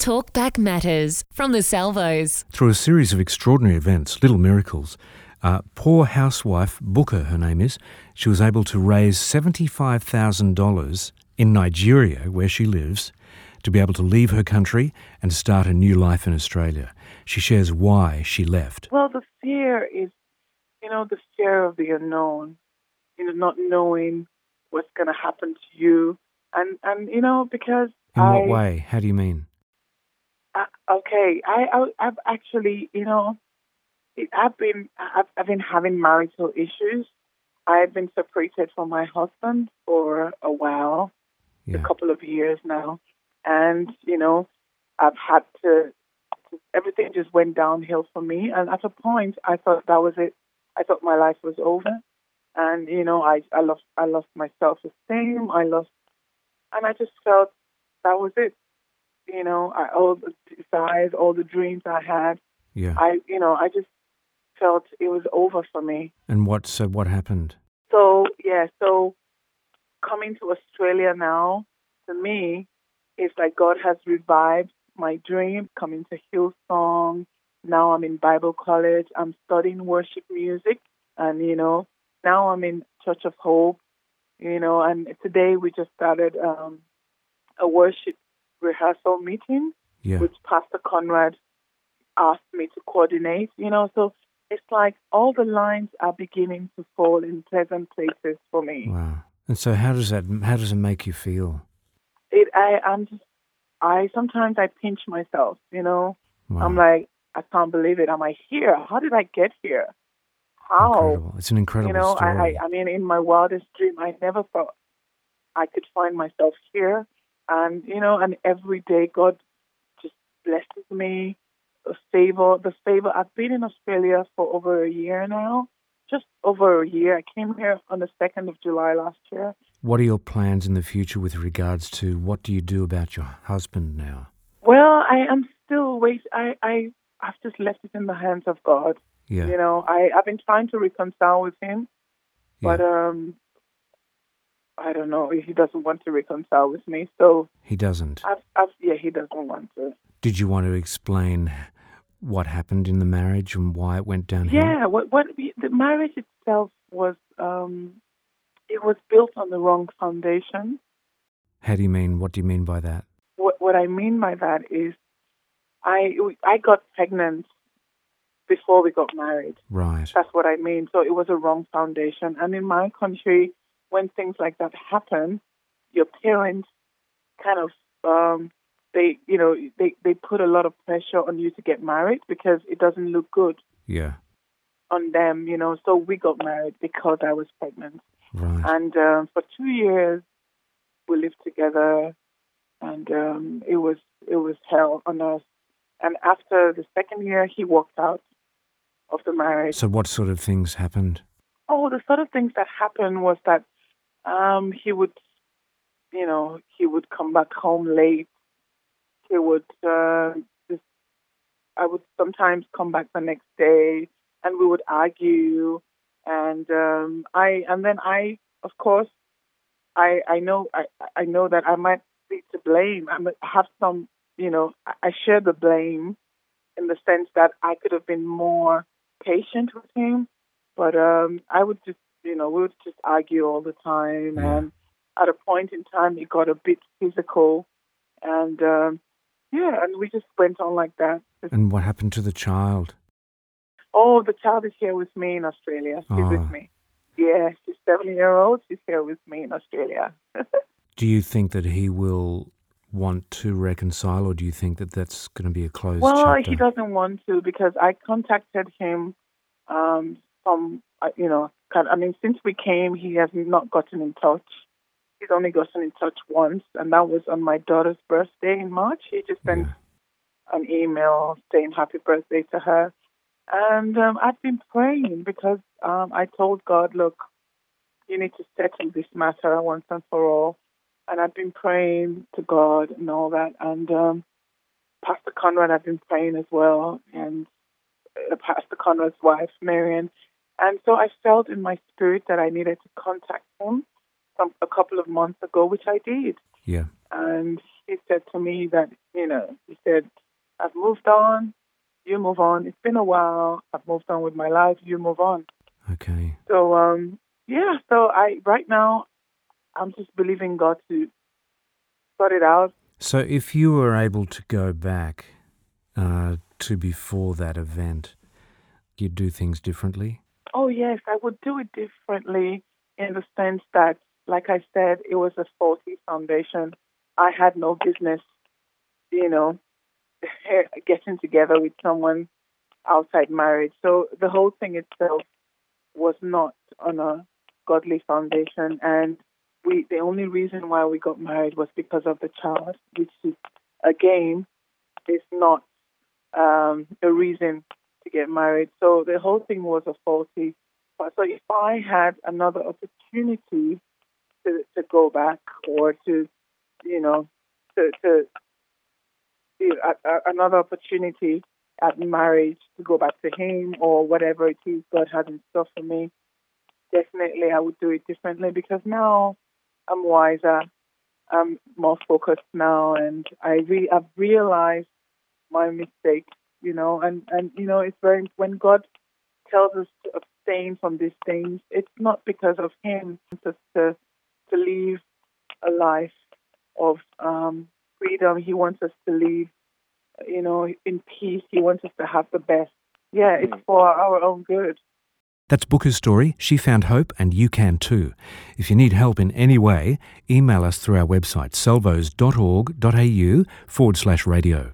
Talkback Matters from the Salvos. Through a series of extraordinary events, little miracles, uh, poor housewife Booker, her name is, she was able to raise $75,000 in Nigeria, where she lives, to be able to leave her country and start a new life in Australia. She shares why she left. Well, the fear is, you know, the fear of the unknown, you know, not knowing what's going to happen to you. And, and you know, because In I, what way? How do you mean? Okay, I, I, I've actually, you know, I've been, I've, I've been having marital issues. I've been separated from my husband for a while, Yeah. a couple of years now, and you know, I've had to. Everything just went downhill for me, and at a point, I thought that was it. I thought my life was over, and you know, I, I lost, I lost my self-esteem. I lost, and I just felt that was it. You know, I, all the desires, all the dreams I had, Yeah. I, you know, I just felt it was over for me. And what, so what happened? So yeah, so coming to Australia now, to me, it's like God has revived my dream. Coming to Hillsong, now I'm in Bible college. I'm studying worship music, and you know, now I'm in Church of Hope. You know, and today we just started um, a worship rehearsal meeting, Yeah. which Pastor Conrad asked me to coordinate. You know, so it's like all the lines are beginning to fall in pleasant places for me. Wow. And so how does that, how does it make you feel? It, I, I'm just, I sometimes I pinch myself. You know, Wow. I'm like, I can't believe it. Am I here? How did I get here? How? Incredible. It's an incredible you know, story. I, I mean, in my wildest dream, I never thought I could find myself here. And, you know, and every day God just blesses me. The favor, the favor. I've been in Australia for over a year now, just over a year. I came here on the 2nd of July last year. What are your plans in the future with regards to what do you do about your husband now? Well, I am still wait. I, I, I've just left it in the hands of God. Yeah. You know, I, I've been trying to reconcile with him, yeah. but um, I don't know if he doesn't want to reconcile with me. So he doesn't. I've, I've, yeah, he doesn't want to. Did you want to explain what happened in the marriage and why it went downhill? Yeah, what what the marriage itself was um, it was built on the wrong foundation. How do you mean? What do you mean by that? What what I mean by that is, I I got pregnant before we got married. Right. That's what I mean. So it was a wrong foundation. And in my country, when things like that happen, your parents kind of um, they you know they they put a lot of pressure on you to get married because it doesn't look good Yeah. on them. You know, so we got married because I was pregnant, Right. and um, for two years we lived together, and um, it was it was hell on us. And after the second year, he walked out of the marriage. So what sort of things happened? Oh, the sort of things that happened was that um, he would, you know, he would come back home late. He would uh, just, I would sometimes come back the next day, and we would argue, and um, I, and then I, of course, I, I know, I, I know that I might be to blame. I have some, you know, I share the blame in the sense that I could have been more patient with him but um, I would just, you know, we would just argue all the time. Yeah. And at a point in time, it got a bit physical. And um, yeah, and we just went on like that. And what happened to the child? oh, the child is here with me in Australia. She's Oh. with me. Yeah, she's seven year old. She's here with me in Australia. Do you think that he will want to reconcile, or do you think that that's going to be a closed well, chapter? he doesn't want to because I contacted him um, from, uh, you know, I mean, since we came, he has not gotten in touch. He's only gotten in touch once, and that was on my daughter's birthday in March. He just sent Yeah. an email saying happy birthday to her. And um, I've been praying because um, I told God, look, you need to settle this matter once and for all. And I've been praying to God and all that. And um, Pastor Conrad, I've been praying as well, and uh, Pastor Conrad's wife, Marion. And so I felt in my spirit that I needed to contact him some, a couple of months ago, which I did. Yeah. And he said to me that, you know, he said, I've moved on, you move on. It's been a while. I've moved on with my life, you move on. Okay. So, um, yeah, so I, right now, I'm just believing God to sort it out. So if you were able to go back uh, to before that event, you'd do things differently? Yes, I would do it differently in the sense that, like I said, it was a faulty foundation. I had no business, you know, getting together with someone outside marriage. So the whole thing itself was not on a godly foundation. And we the only reason why we got married was because of the child, which is again is not um, a reason to get married. So the whole thing was a faulty. So if I had another opportunity to to go back or to, you know, to to another opportunity at marriage to go back to him or whatever it is God has in store for me, definitely I would do it differently because now I'm wiser, I'm more focused now, and I re- I've realized my mistake, you know, and and you know it's very when God tells us to abstain from these things, it's not because of Him, it's just to to live a life of um, freedom. He wants us to live, you know, in peace. He wants us to have the best. Yeah, it's mm. for our own good. That's Booker's story. She found hope, and you can too. If you need help in any way, email us through our website, salvos.org.au forward slash radio.